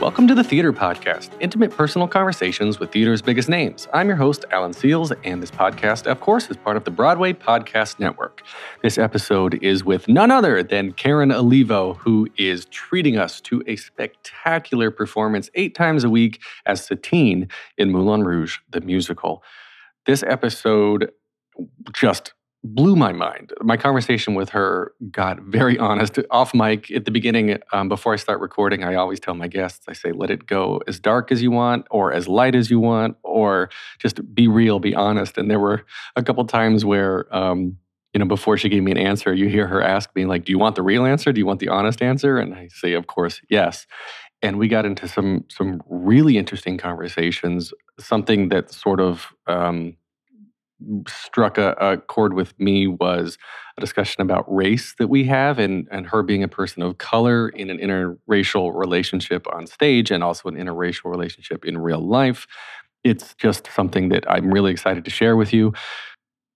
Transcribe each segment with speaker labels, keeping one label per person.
Speaker 1: Welcome to the Theater Podcast, intimate personal conversations with theater's biggest names. I'm your host, Alan Seales, and this podcast, of course, is part of the Broadway Podcast Network. This episode is with none other than Karen Olivo, who is treating us to a spectacular performance eight times a week as Satine in Moulin Rouge, the musical. This episode just blew my mind. My conversation with her got very honest. Off mic at the beginning, um, before I start recording, I always tell my guests, I say, let it go as dark as you want, or as light as you want, or just be real, be honest. And there were a couple times where, um, you know, before she gave me an answer, you hear her ask me, like, do you want the real answer? Do you want the honest answer? And I say, of course, yes. And we got into some some really interesting conversations. Something that sort of um, struck a, a, chord with me was a discussion about race that we have and, and her being a person of color in an interracial relationship on stage and also an interracial relationship in real life. It's just something that I'm really excited to share with you.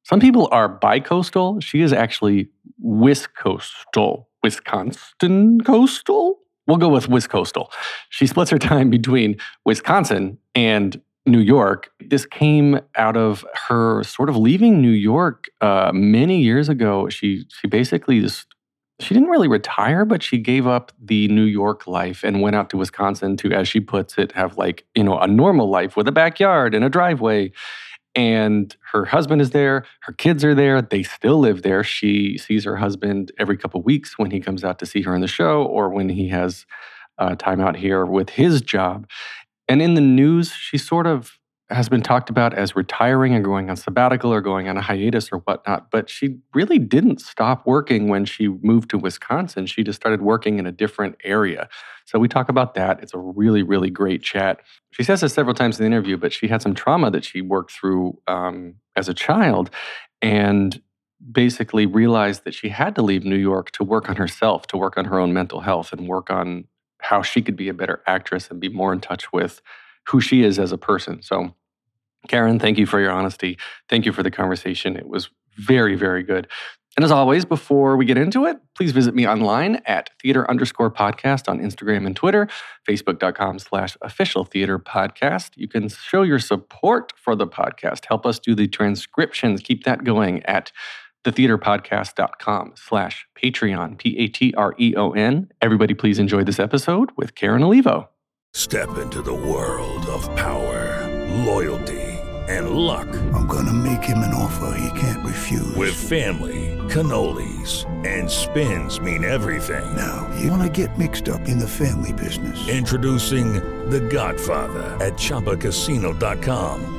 Speaker 1: Some people are bicoastal. She is actually Wiscoastal, Wisconsin coastal. We'll go with Wiscoastal. She splits her time between Wisconsin and New York. This came out of her sort of leaving New York uh, many years ago. She she basically just she didn't really retire, but she gave up the New York life and went out to Wisconsin to, as she puts it, have like you know a normal life with a backyard and a driveway. And her husband is there. Her kids are there. They still live there. She sees her husband every couple weeks when he comes out to see her in the show or when he has uh, time out here with his job. And in the news, she sort of has been talked about as retiring and going on sabbatical or going on a hiatus or whatnot. But she really didn't stop working when she moved to Wisconsin. She just started working in a different area. So we talk about that. It's a really, really great chat. She says this several times in the interview, but she had some trauma that she worked through um, as a child and basically realized that she had to leave New York to work on herself, to work on her own mental health and work on how she could be a better actress and be more in touch with who she is as a person. So, Karen, thank you for your honesty. Thank you for the conversation. It was very, very good. And as always, before we get into it, please visit me online at theater underscore podcast on Instagram and Twitter, facebook.com slash official theater podcast. You can show your support for the podcast. Help us do the transcriptions. Keep that going at thetheaterpodcast.com slash Patreon, P-A-T-R-E-O-N. Everybody please enjoy this episode with Karen Olivo.
Speaker 2: Step into the world of power, loyalty, and luck.
Speaker 3: I'm going to make him an offer he can't refuse.
Speaker 2: With family, cannolis, and spins mean everything.
Speaker 3: Now, you want to get mixed up in the family business.
Speaker 2: Introducing The Godfather at ChumbaCasino.com.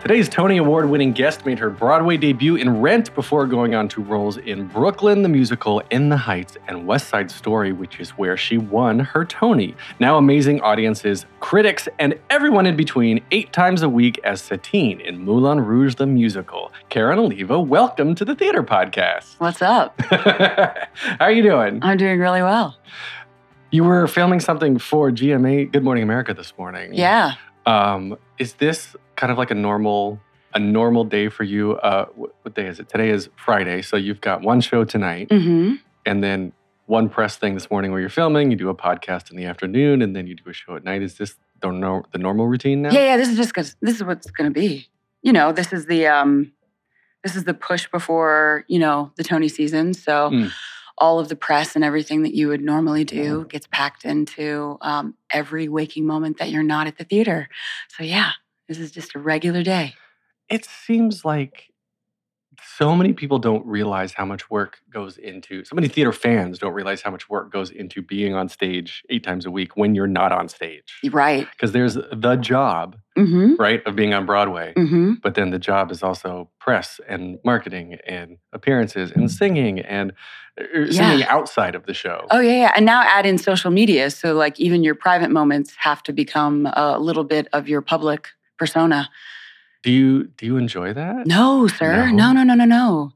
Speaker 1: Today's Tony Award winning guest made her Broadway debut in Rent before going on to roles in Brooklyn the Musical, In the Heights, and West Side Story, which is where she won her Tony. Now amazing audiences, critics, and everyone in between eight times a week as Satine in Moulin Rouge the Musical. Karen Olivo, welcome to the Theater Podcast.
Speaker 4: What's up?
Speaker 1: How are you doing?
Speaker 4: I'm doing really well.
Speaker 1: You were filming something for GMA Good Morning America this morning.
Speaker 4: Yeah.
Speaker 1: Um, is this kind of like a normal a normal day for you? Uh, what, what day is it? Today is Friday, so you've got one show tonight,
Speaker 4: Mm-hmm.
Speaker 1: and then one press thing this morning where you're filming. You do a podcast in the afternoon, and then you do a show at night. Is this the, nor- the normal routine now?
Speaker 4: Yeah, yeah. This is just 'cause this is what's gonna be.
Speaker 5: you know, this is the um, this is the push before you know the Tony season. So
Speaker 1: Mm.
Speaker 5: All of the press and everything that you would normally do gets packed into um, every waking moment that you're not at the theater. So yeah, this is just a regular day.
Speaker 1: It seems like so many people don't realize how much work goes into so many theater fans don't realize how much work goes into being on stage eight times a week when you're not on stage
Speaker 5: Right.
Speaker 1: because there's the job
Speaker 5: Mm-hmm.
Speaker 1: right of being on broadway
Speaker 5: Mm-hmm.
Speaker 1: but then the job is also press and marketing and appearances and singing and uh, singing outside of the show
Speaker 5: Oh yeah, yeah. And now add in social media. So like even your private moments have to become a little bit of your public persona.
Speaker 1: do you do you enjoy that
Speaker 5: No, sir.
Speaker 1: No?
Speaker 5: No, no, no, no, no.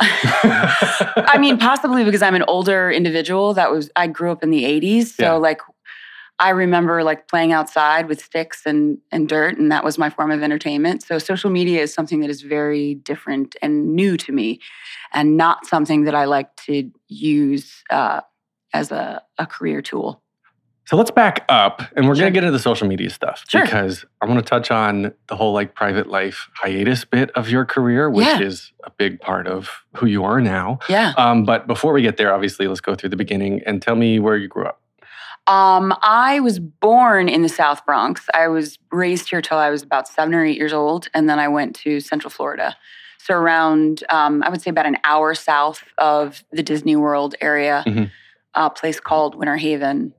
Speaker 5: I mean, possibly because I'm an older individual that was I grew up in the 80s. So
Speaker 1: Yeah.
Speaker 5: like I remember like playing outside with sticks and and dirt and that was my form of entertainment. So social media is something that is very different and new to me and not something that I like to use uh, as a, a career tool.
Speaker 1: So let's back up and we're
Speaker 5: Sure.
Speaker 1: going to get into the social media stuff
Speaker 5: Sure.
Speaker 1: because I want to touch on the whole like private life hiatus bit of your career, which
Speaker 5: Yeah.
Speaker 1: is a big part of who you are now.
Speaker 5: Yeah.
Speaker 1: Um, but before we get there, obviously, let's go through the beginning and tell me where you grew up.
Speaker 5: Um, I was born in the South Bronx. I was raised here till I was about seven or eight years old, and then I went to Central Florida. So around, um, I would say about an hour south of the Disney World area,
Speaker 1: Mhm.
Speaker 5: a place called Winter Haven.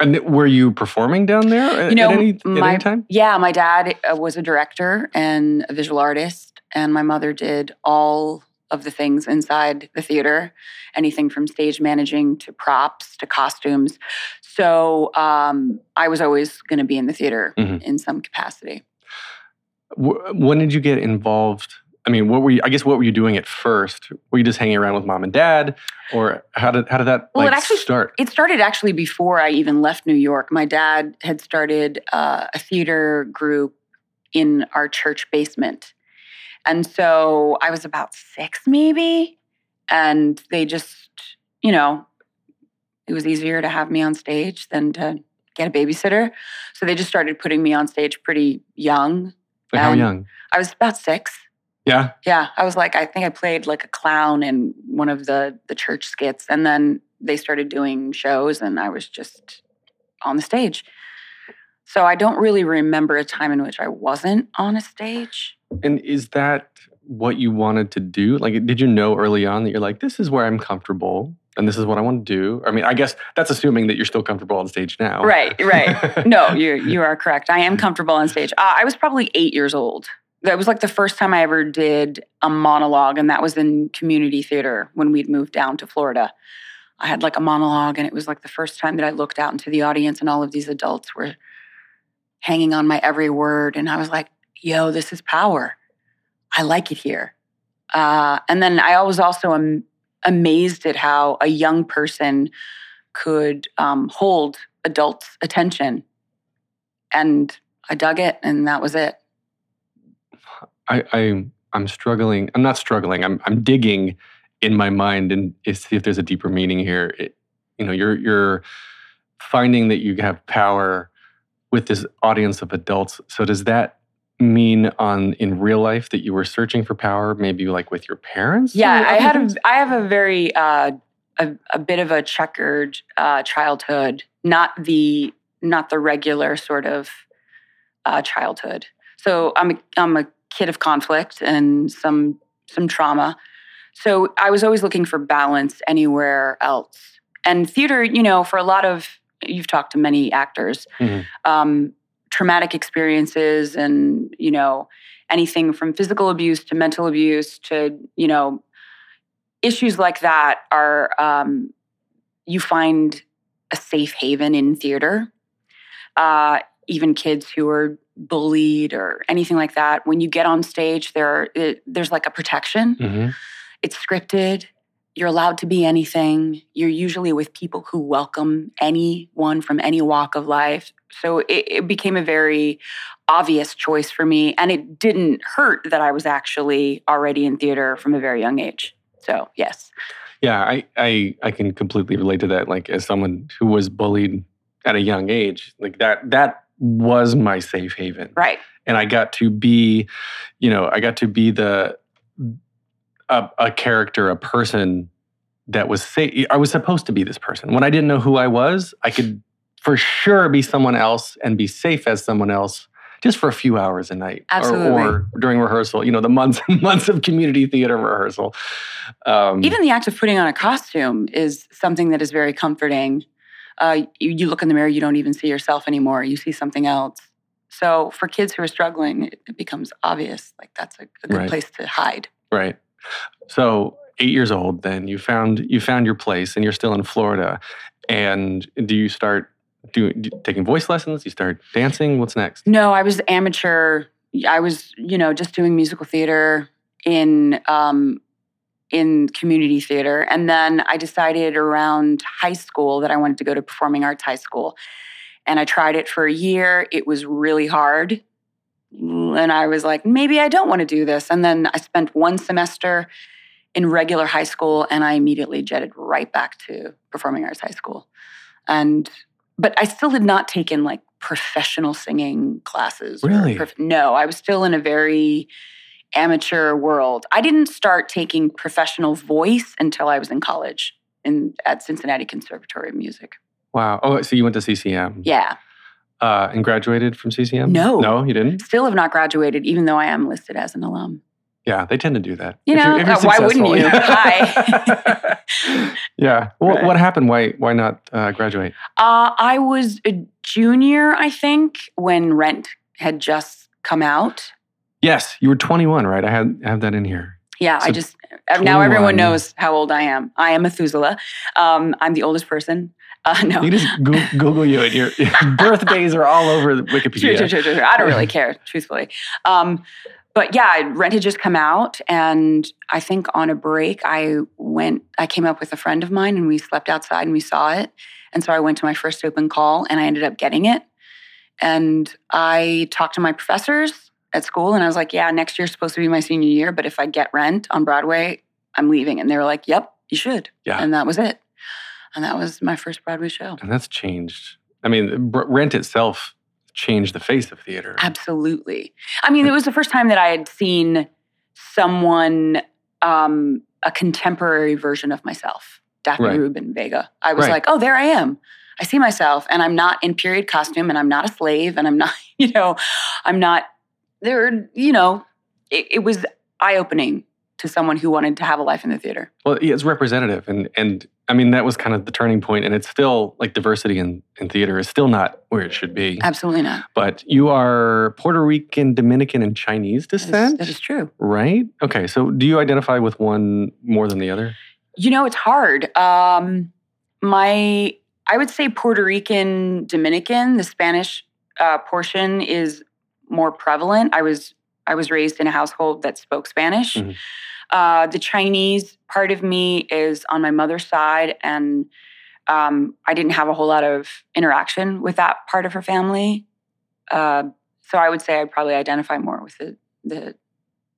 Speaker 1: And were you performing down there at,
Speaker 5: You know,
Speaker 1: at any, at
Speaker 5: my-
Speaker 1: any time?
Speaker 5: Yeah, my dad uh, was a director and a visual artist, and my mother did all of the things inside the theater, anything from stage managing to props to costumes. So um, I was always going to be in the theater
Speaker 1: Mhm.
Speaker 5: in some capacity.
Speaker 1: When did you get involved? I mean, what were you, I guess what were you doing at first? Were you just hanging around with mom and dad, or how did how did that
Speaker 5: Well, it actually-
Speaker 1: start?
Speaker 5: It started actually before I even left New York. My dad had started uh, a theater group in our church basement. And so I was about six, maybe. And they just, you know, it was easier to have me on stage than to get a babysitter. So they just started putting me on stage pretty young.
Speaker 1: Like, how young?
Speaker 5: I was about six.
Speaker 1: Yeah.
Speaker 5: Yeah, I was like, I think I played like a clown in one of the the church skits, and then they started doing shows, and I was just on the stage. So I don't really remember a time in which I wasn't on a stage.
Speaker 1: And is that what you wanted to do? Like, did you know early on that you're like, this is where I'm comfortable and this is what I want to do? I mean, I guess that's assuming that you're still comfortable on stage now.
Speaker 5: Right, right. no, you you are correct. I am comfortable on stage. Uh, I was probably eight years old. That was like the first time I ever did a monologue, and that was in community theater when we'd moved down to Florida. I had like a monologue, and it was like the first time that I looked out into the audience, and all of these adults were hanging on my every word, and I was like, "Yo, this is power. I like it here." Uh, and then I was also am- amazed at how a young person could um, hold adults' attention. And I dug it, and that was it.
Speaker 1: I, I I'm struggling. I'm not struggling. I'm I'm digging in my mind and see if there's a deeper meaning here. It, you know, you're you're finding that you have power with this audience of adults. So does that mean on in real life that you were searching for power, maybe like with your parents?
Speaker 5: Yeah, I had
Speaker 1: things?
Speaker 5: a I have a very uh, a, a bit of a checkered uh, childhood, not the not the regular sort of uh, childhood. So I'm a, I'm a kid of conflict and some some trauma. So I was always looking for balance anywhere else. And theater, you know, for a lot of you've talked to many actors,
Speaker 1: Mhm.
Speaker 5: um, traumatic experiences, and you know anything from physical abuse to mental abuse to you know issues like that are um, you find a safe haven in theater. Uh, even kids who are bullied or anything like that, when you get on stage, there it, there's like a protection.
Speaker 1: Mhm.
Speaker 5: It's scripted. You're allowed to be anything. You're usually with people who welcome anyone from any walk of life. So it, it became a very obvious choice for me. And it didn't hurt that I was actually already in theater from a very young age. So, yes.
Speaker 1: Yeah, I, I I can completely relate to that. Like as someone who was bullied at a young age, like that that was my safe haven.
Speaker 5: Right.
Speaker 1: and I got to be, you know, I got to be the a, a character, a person that was say I was supposed to be this person. When I didn't know who I was, I could for sure be someone else and be safe as someone else just for a few hours a night
Speaker 5: Absolutely.
Speaker 1: Or, or during rehearsal, you know, the months and months of community theater rehearsal. Um,
Speaker 5: Even the act of putting on a costume is something that is very comforting. Uh, you, you look in the mirror, you don't even see yourself anymore. You see something else. So for kids who are struggling, it, it becomes obvious like that's a, a good
Speaker 1: Right.
Speaker 5: place to hide.
Speaker 1: Right. So eight years old, then you found you found your place, and you're still in Florida. And do you start doing do, taking voice lessons? You start dancing. What's next?
Speaker 5: No, I was amateur. I was, you know, just doing musical theater in um, in community theater, and then I decided around high school that I wanted to go to performing arts high school, and I tried it for a year. It was really hard, and I was like, maybe I don't want to do this. And then I spent one semester in regular high school, and I immediately jetted right back to performing arts high school, and but I still had not taken like professional singing classes.
Speaker 1: Really?
Speaker 5: prof- no, I was still in a very amateur world. I didn't start taking professional voice until I was in college in at Cincinnati Conservatory of Music.
Speaker 1: Wow. Oh, so you went to CCM?
Speaker 5: Yeah,
Speaker 1: Uh, and graduated from CCM?
Speaker 5: No.
Speaker 1: No, you didn't.
Speaker 5: still have not graduated, even though I am listed as an alum.
Speaker 1: Yeah, they tend to do that.
Speaker 5: You
Speaker 1: If
Speaker 5: know,
Speaker 1: you're- you're
Speaker 5: uh, why wouldn't you?
Speaker 1: successful. yeah. Well,
Speaker 5: Right.
Speaker 1: what happened? Why? Why not uh, graduate?
Speaker 5: Uh, I was a junior, I think, when Rent had just come out.
Speaker 1: Yes, you were 21, right? I had I have that in here.
Speaker 5: Yeah, I just uh, now everyone knows how old I am. I am Methuselah. Um, I'm the oldest person. Uh, no,
Speaker 1: You just Goo- Google you, and your birthdays are all over Wikipedia.
Speaker 5: True, true, true, true, true. I don't really care, truthfully. Um, but yeah, Rent had just come out, and I think on a break, I went. I came up with a friend of mine, and we slept outside, and we saw it. And so I went to my first open call, and I ended up getting it. And I talked to my professors at school, and I was like, "Yeah, next year's supposed to be my senior year, but if I get Rent on Broadway, I'm leaving." And they were like, "Yep, you should."
Speaker 1: Yeah.
Speaker 5: And that was it. And that was my first Broadway show.
Speaker 1: And that's changed. I mean, Rent itself changed the face of theater.
Speaker 5: Absolutely. I mean, it was the first time that I had seen someone, um, a contemporary version of myself, Daphne
Speaker 1: Right.
Speaker 5: Rubin Vega. I was
Speaker 1: Right.
Speaker 5: like, oh, there I am. I see myself, and I'm not in period costume, and I'm not a slave, and I'm not, you know, I'm not there. You know, it, it was eye opening to someone who wanted to have a life in the theater.
Speaker 1: Well, yeah, it's representative, and and I mean that was kind of the turning point, and it's still like diversity in in theater is still not where it should be.
Speaker 5: Absolutely not.
Speaker 1: But you are Puerto Rican, Dominican, and Chinese descent,
Speaker 5: that is true.
Speaker 1: right? Okay, so do you identify with one more than the other?
Speaker 5: You know, it's hard. Um, my, I would say Puerto Rican, Dominican, the Spanish uh, portion is more prevalent. I was I was raised in a household that spoke Spanish.
Speaker 1: Mhm.
Speaker 5: Uh, the Chinese part of me is on my mother's side, and um, I didn't have a whole lot of interaction with that part of her family. Uh, so I would say I probably identify more with the, the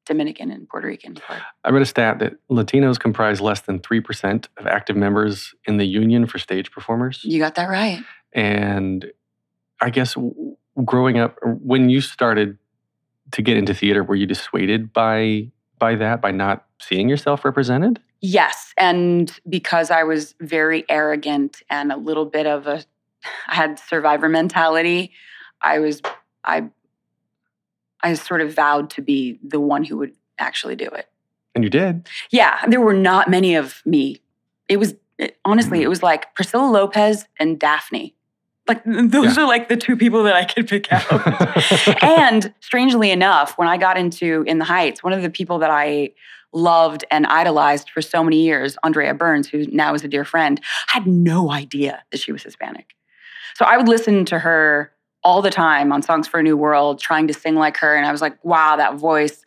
Speaker 5: Dominican and Puerto Rican part.
Speaker 1: I read a stat that Latinos comprise less than three percent of active members in the union for stage performers,
Speaker 5: You got that right.
Speaker 1: and I guess w- growing up, when you started to get into theater, were you dissuaded by by that, by not seeing yourself represented?
Speaker 5: Yes, and because I was very arrogant and a little bit of a I had survivor mentality, I was I I sort of vowed to be the one who would actually do it.
Speaker 1: And you did.
Speaker 5: Yeah, there were not many of me. It was it, honestly, hmm. it was like Priscilla Lopez and Daphne. Like those
Speaker 1: Yeah.
Speaker 5: are like the two people that I could pick out. and strangely enough, when I got into In the Heights, one of the people that I loved and idolized for so many years, Andrea Burns, who now is a dear friend, had no idea that she was Hispanic. So I would listen to her all the time on Songs for a New World, trying to sing like her. And I was like, wow, that voice,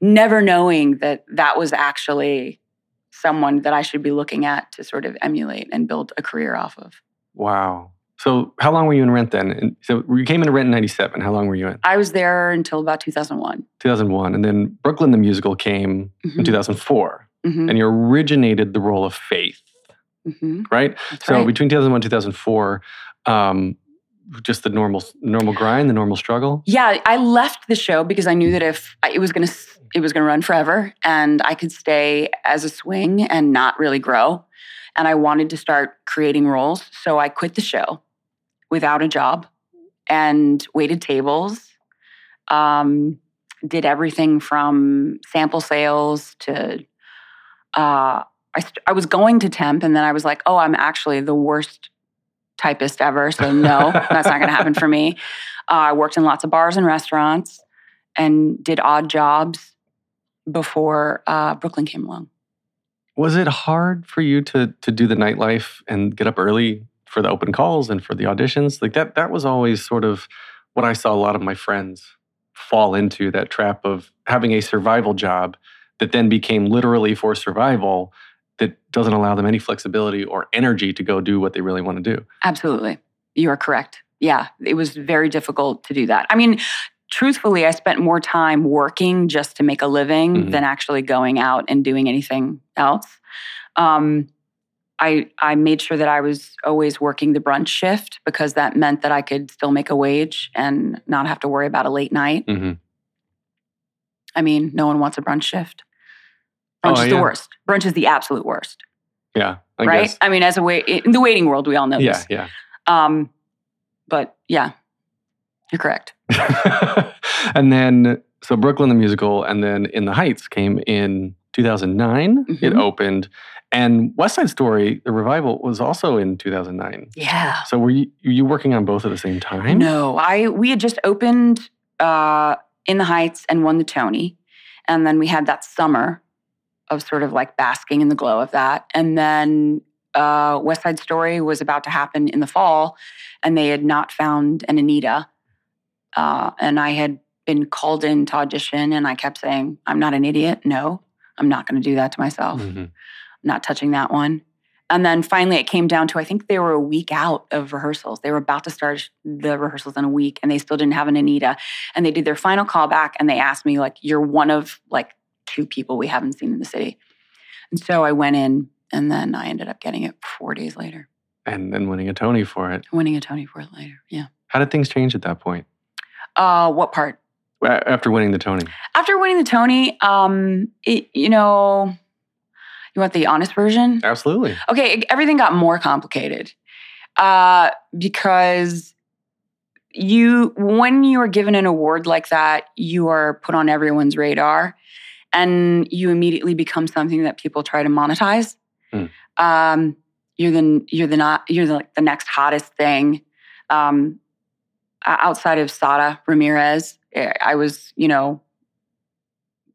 Speaker 5: never knowing that that was actually someone that I should be looking at to sort of emulate and build a career off of.
Speaker 1: wow. So how long were you in Rent then? And so you came into Rent in '97. How long were you in?
Speaker 5: I was there until about 2001.
Speaker 1: 2001, and then Brooklyn the musical came in
Speaker 5: Mhm.
Speaker 1: 2004,
Speaker 5: Mhm.
Speaker 1: and you originated the role of Faith,
Speaker 5: Mhm.
Speaker 1: right?
Speaker 5: That's
Speaker 1: so
Speaker 5: right.
Speaker 1: between 2001 and 2004, um, just the normal normal grind, the normal struggle?
Speaker 5: Yeah, I left the show because I knew that if I, it was going to it was going to run forever and I could stay as a swing and not really grow and I wanted to start creating roles, so I quit the show without a job and waited tables. Um, did everything from sample sales to uh, I, st- I was going to temp and then I was like, oh, I'm actually the worst typist ever. So, no, that's not going to happen for me. Uh, I worked in lots of bars and restaurants and did odd jobs before uh, Brooklyn came along.
Speaker 1: Was it hard for you to to do the nightlife and get up early for the open calls and for the auditions? Like that that was always sort of what I saw a lot of my friends fall into that trap of having a survival job that then became literally for survival that doesn't allow them any flexibility or energy to go do what they really want to do.
Speaker 5: Absolutely. You are correct. Yeah, it was very difficult to do that. I mean, truthfully, I spent more time working just to make a living
Speaker 1: Mhm.
Speaker 5: than actually going out and doing anything else. Um, I I made sure that I was always working the brunch shift because that meant that I could still make a wage and not have to worry about a late night.
Speaker 1: Mm-hmm.
Speaker 5: I mean, no one wants a brunch shift. Brunch
Speaker 1: Oh,
Speaker 5: is the worst. Brunch is the absolute worst,
Speaker 1: Yeah, I
Speaker 5: right?
Speaker 1: guess.
Speaker 5: I mean, as a way in the waiting world, we all know
Speaker 1: Yeah,
Speaker 5: this.
Speaker 1: yeah.
Speaker 5: Um, but yeah, you're correct.
Speaker 1: and then so Brooklyn the musical, and then In the Heights came in 2009. It
Speaker 5: Mhm.
Speaker 1: opened, and West Side Story, the revival, was also in 2009.
Speaker 5: Yeah.
Speaker 1: So were you were you working on both at the same time?
Speaker 5: No, I we had just opened uh, in the Heights and won the Tony, and then we had that summer of sort of like basking in the glow of that, and then uh, West Side Story was about to happen in the fall, and they had not found an Anita, uh, and I had been called in to audition, and I kept saying, "I'm not an idiot. No, I'm not going to do that to myself."
Speaker 1: Mhm.
Speaker 5: Not touching that one. And then finally, it came down to I think they were a week out of rehearsals. They were about to start the rehearsals in a week, and they still didn't have an Anita. And they did their final callback, and they asked me like, "You're one of like two people we haven't seen in the city." And so I went in, and then I ended up getting it four days later,
Speaker 1: And then winning a Tony for it.
Speaker 5: winning a Tony for it later. Yeah.
Speaker 1: How did things change at that point?
Speaker 5: Uh, what part?
Speaker 1: After winning the Tony.
Speaker 5: After winning the Tony, um, it, you know, you want the honest version?
Speaker 1: Absolutely.
Speaker 5: okay, everything got more complicated uh, because you, when you are given an award like that, you are put on everyone's radar, and you immediately become something that people try to monetize.
Speaker 1: Hmm.
Speaker 5: Um, you're the you're the not you're the, like the next hottest thing. Um, outside of Sara Ramirez, eh, I was you know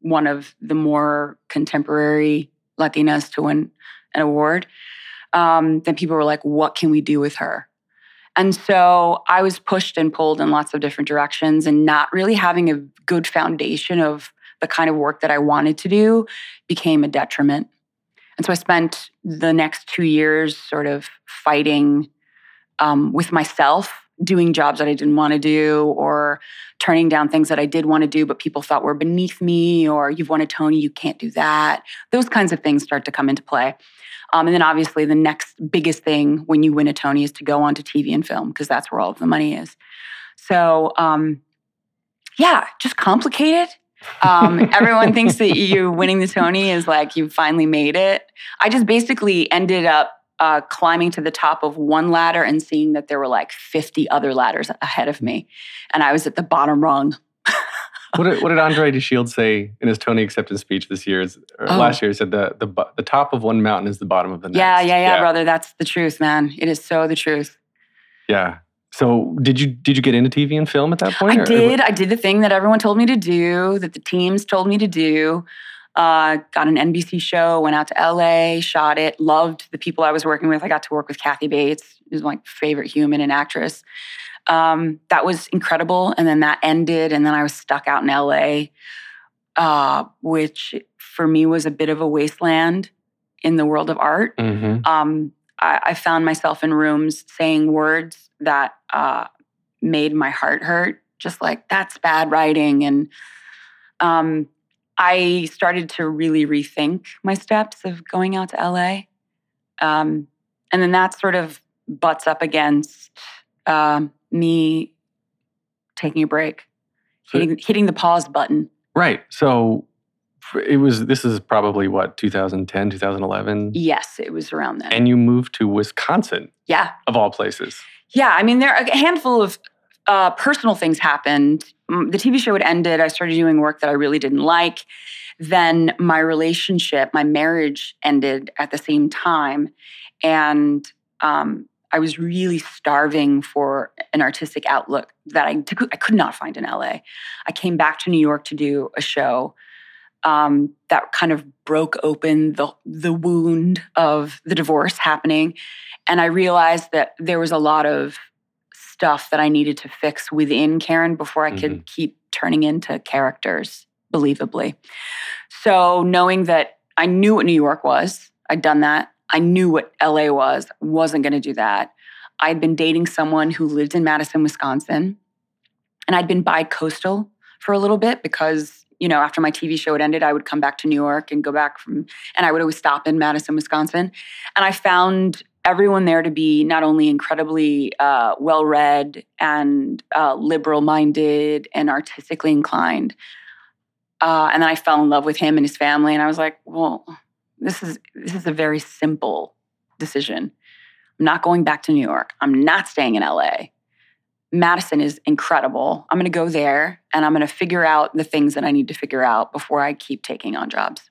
Speaker 5: one of the more contemporary Latinas to win an award, um, then people were like, what can we do with her? And so I was pushed and pulled in lots of different directions, and not really having a good foundation of the kind of work that I wanted to do became a detriment. And so I spent the next two years sort of fighting um, with myself, doing jobs that I didn't want to do, or turning down things that I did want to do, but people thought were beneath me, or you've won a Tony, you can't do that. Those kinds of things start to come into play. Um, and then obviously, the next biggest thing when you win a Tony is to go on to TV and film, because that's where all of the money is. So, um, yeah, just complicated. Um, everyone thinks that you winning the Tony is like you finally made it. I just basically ended up uh, climbing to the top of one ladder and seeing that there were like 50 other ladders ahead of me. And I was at the bottom rung.
Speaker 1: what, did, what did Andre DeShield say in his Tony acceptance speech this year? Or
Speaker 5: Oh.
Speaker 1: Last year, he said the, the the top of one mountain is the bottom of the next.
Speaker 5: Yeah, yeah, yeah, brother. That's the truth, man. It is so the truth.
Speaker 1: Yeah. So did you did you get into TV and film at that point?
Speaker 5: I
Speaker 1: or-
Speaker 5: did. I did the thing that everyone told me to do, that the teams told me to do. Uh, got an NBC show, went out to LA, shot it, loved the people I was working with. I got to work with Kathy Bates, who's my favorite human and actress. Um, that was incredible. And then that ended, and then I was stuck out in LA, uh, which for me was a bit of a wasteland in the world of art
Speaker 1: Mhm.
Speaker 5: um, I, I found myself in rooms saying words that uh, made my heart hurt, just like that's bad writing. And um, I started to really rethink my steps of going out to LA. Um, and then that sort of butts up against um, me taking a break,
Speaker 1: So-
Speaker 5: hitting, hitting the pause button.
Speaker 1: Right. So it was. This is probably what 2010, 2011,
Speaker 5: Yes, it was around then.
Speaker 1: and you moved to Wisconsin
Speaker 5: yeah.
Speaker 1: of all places.
Speaker 5: Yeah, I mean, there are a handful of uh, personal things happened. The TV show had ended. I started doing work that I really didn't like. Then my relationship, my marriage ended at the same time. And um, I was really starving for an artistic outlook that I, I could not find in LA. I came back to New York to do a show um, that kind of broke open the, the wound of the divorce happening. And I realized that there was a lot of stuff that I needed to fix within Karen before I could mm-hmm. keep turning into characters believably. So, knowing that I knew what New York was, I'd done that. I knew what LA was, wasn't going to do that. I'd been dating someone who lived in Madison, Wisconsin, and I'd been bi coastal for a little bit because, you know, after my TV show had ended, I would come back to New York and go back from, and I would always stop in Madison, Wisconsin. And I found everyone there to be not only incredibly uh, well read and uh, liberal minded and artistically inclined. Uh, and then I fell in love with him and his family, and I was like, well, this is this is a very simple decision. I'm not going back to New York. I'm not staying in LA. Madison is incredible. I'm going to go there and I'm going to figure out the things that I need to figure out before I keep taking on jobs.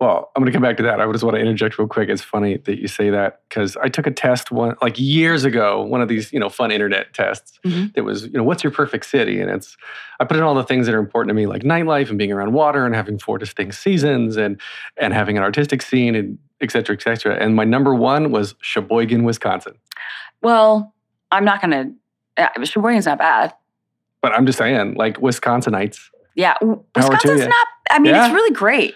Speaker 1: Well, I'm going to come back to that. I just want to interject real quick. It's funny that you say that because I took a test one like years ago, one of these you know fun internet tests.
Speaker 5: Mhm.
Speaker 1: That was you know what's your perfect city, and it's I put in all the things that are important to me, like nightlife and being around water and having four distinct seasons and and having an artistic scene and et cetera, et cetera. And my number one was Sheboygan, Wisconsin.
Speaker 5: Well, I'm not going to, uh, Sheboygan's not bad.
Speaker 1: But I'm just saying, like Wisconsinites.
Speaker 5: Yeah, w-
Speaker 1: Power to
Speaker 5: Wisconsin's not. I mean,
Speaker 1: Yeah.
Speaker 5: it's really great.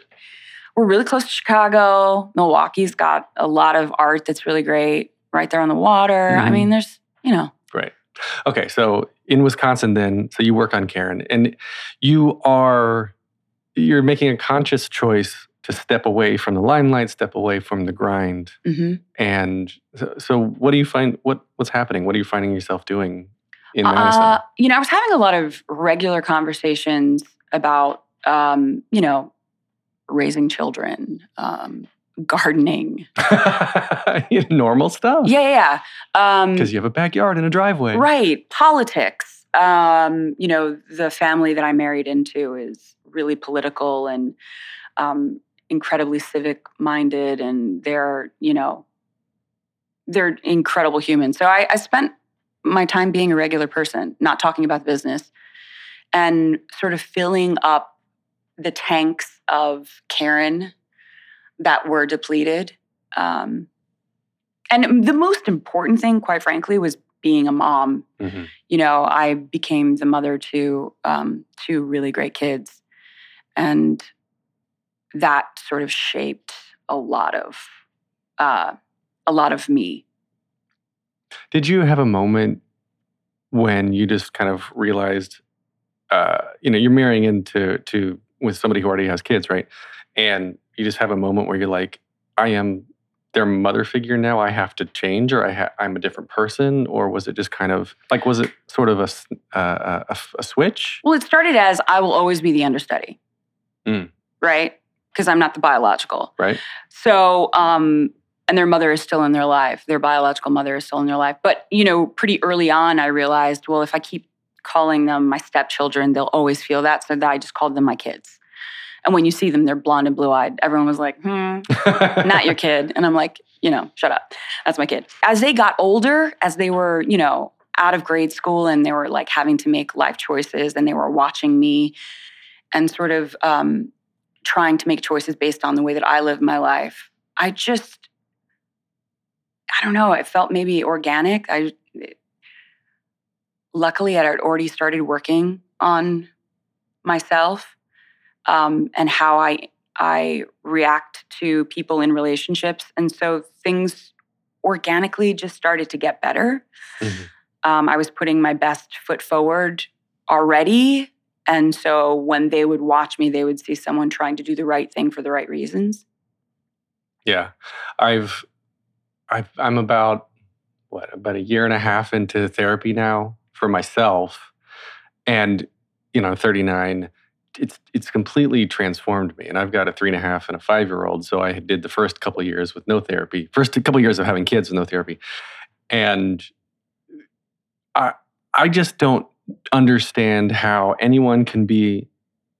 Speaker 5: We're really close to Chicago. Milwaukee's got a lot of art that's really great right there on the water. I
Speaker 1: Mhm.
Speaker 5: mean, there's you know,
Speaker 1: Great. Okay, so in Wisconsin, then, so you work on Karen, and you are you're making a conscious choice to step away from the limelight, step away from the grind,
Speaker 5: mhm.
Speaker 1: and so, so what do you find? What what's happening? What are you finding yourself doing in Madison?
Speaker 5: Uh, you know, I was having a lot of regular conversations about um, you know, raising children, um, gardening.
Speaker 1: Normal stuff.
Speaker 5: Yeah, yeah, yeah. Um,
Speaker 1: because you have a backyard and a driveway.
Speaker 5: Right. Politics. Um, you know, the family that I married into is really political and um, incredibly civic minded, and they're, you know, they're incredible humans. So I, I spent my time being a regular person, not talking about the business, and sort of filling up the tanks of Karen that were depleted. Um, and the most important thing, quite frankly, was being a mom.
Speaker 1: Mhm.
Speaker 5: You know, I became the mother to um, two really great kids, and that sort of shaped a lot of uh, a lot of me.
Speaker 1: Did you have a moment when you just kind of realized, uh, you know, you're marrying into to with somebody who already has kids, right? And you just have a moment where you're like, I am their mother figure now. I have to change, or I ha- I'm a different person, or was it just kind of like, was it sort of a uh, a, a switch?
Speaker 5: Well, it started as I will always be the understudy,
Speaker 1: Mm.
Speaker 5: right? Because I'm not the biological.
Speaker 1: Right.
Speaker 5: So, um, and their mother is still in their life. Their biological mother is still in their life. But, you know, pretty early on, I realized, well, if I keep calling them my stepchildren, they'll always feel that. So that I just called them my kids. And when you see them, they're blonde and blue eyed. Everyone was like, hmm, not your kid. And I'm like, you know, shut up. That's my kid. As they got older, as they were, you know, out of grade school and they were like having to make life choices and they were watching me and sort of um, trying to make choices based on the way that I live my life, I just, I don't know, it felt maybe organic. I, luckily, I had already started working on myself um, and how I I react to people in relationships, and so things organically just started to get better.
Speaker 1: Mhm.
Speaker 5: Um, I was putting my best foot forward already, and so when they would watch me, they would see someone trying to do the right thing for the right reasons.
Speaker 1: Yeah, I've, I've, I'm about what about a year and a half into therapy now for myself, and you know, 39. It's it's completely transformed me, and I've got a three and a half and a five year old. So I did the first couple years with no therapy, first couple of years of having kids with no therapy, and I I just don't understand how anyone can be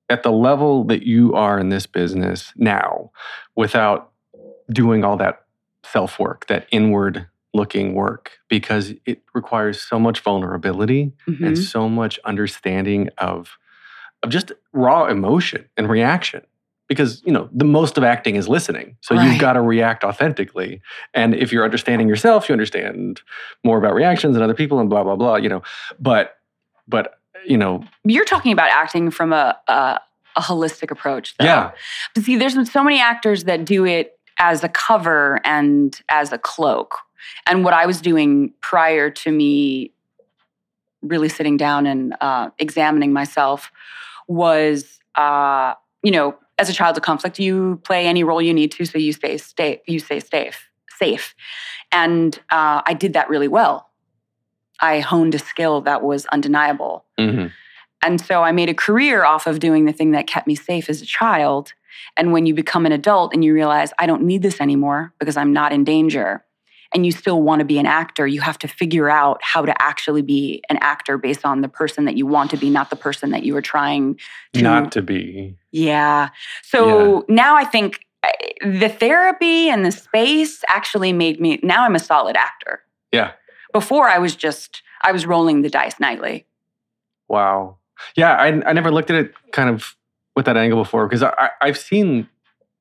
Speaker 1: at the level that you are in this business now without doing all that self work, that inward looking work, because it requires so much vulnerability and
Speaker 5: Mhm.
Speaker 1: so much understanding of, of just raw emotion and reaction. Because you know the most of acting is listening, so
Speaker 5: Right.
Speaker 1: you've got to react authentically. And if you're understanding yourself, you understand more about reactions and other people, and blah blah blah. You know, but but you know,
Speaker 5: You're talking about acting from a a, a holistic approach. Though.
Speaker 1: yeah,
Speaker 5: But see, there's been so many actors that do it as a cover and as a cloak. And what I was doing prior to me really sitting down and uh, examining myself was, uh, you know, as a child of conflict, you play any role you need to, so you stay stay you stay safe, safe. And uh, I did that really well. I honed a skill that was undeniable.
Speaker 1: Mhm.
Speaker 5: And so I made a career off of doing the thing that kept me safe as a child. And when you become an adult and you realize, I don't need this anymore because I'm not in danger, and you still want to be an actor, you have to figure out how to actually be an actor based on the person that you want to be, not the person that you were trying to.
Speaker 1: not to be.
Speaker 5: Yeah. So now I think uh, the therapy and the space actually made me, now I'm a solid actor.
Speaker 1: Yeah.
Speaker 5: Before I was just, I was rolling the dice nightly.
Speaker 1: Wow. Yeah, I, I never looked at it kind of with that angle before because I, I, I've seen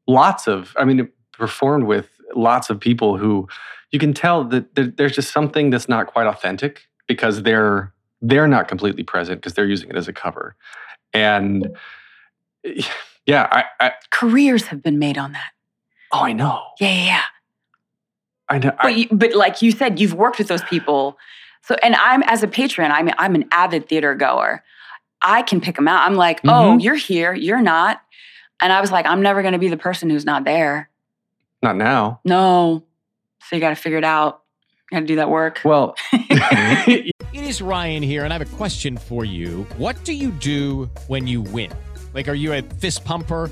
Speaker 1: lots of, I mean, performed with lots of people who you can tell that there's just something that's not quite authentic because they're they're not completely present because they're using it as a cover, and yeah, I, I
Speaker 5: Careers have been made on that.
Speaker 1: oh I know
Speaker 5: Yeah, yeah, yeah.
Speaker 1: I know
Speaker 5: But,
Speaker 1: I,
Speaker 5: you, but like you said, you've worked with those people. So, and I'm as a patron, I'm I'm an avid theater goer. I can pick them out. I'm like, oh,
Speaker 1: Mhm.
Speaker 5: you're here, you're not. And I was like, I'm never going to be the person who's not there.
Speaker 1: not now.
Speaker 5: No. So you got to figure it out. You got to do that work.
Speaker 1: Well,
Speaker 6: It is Ryan here, and I have a question for you. What do you do when you win? Like, are you a fist pumper?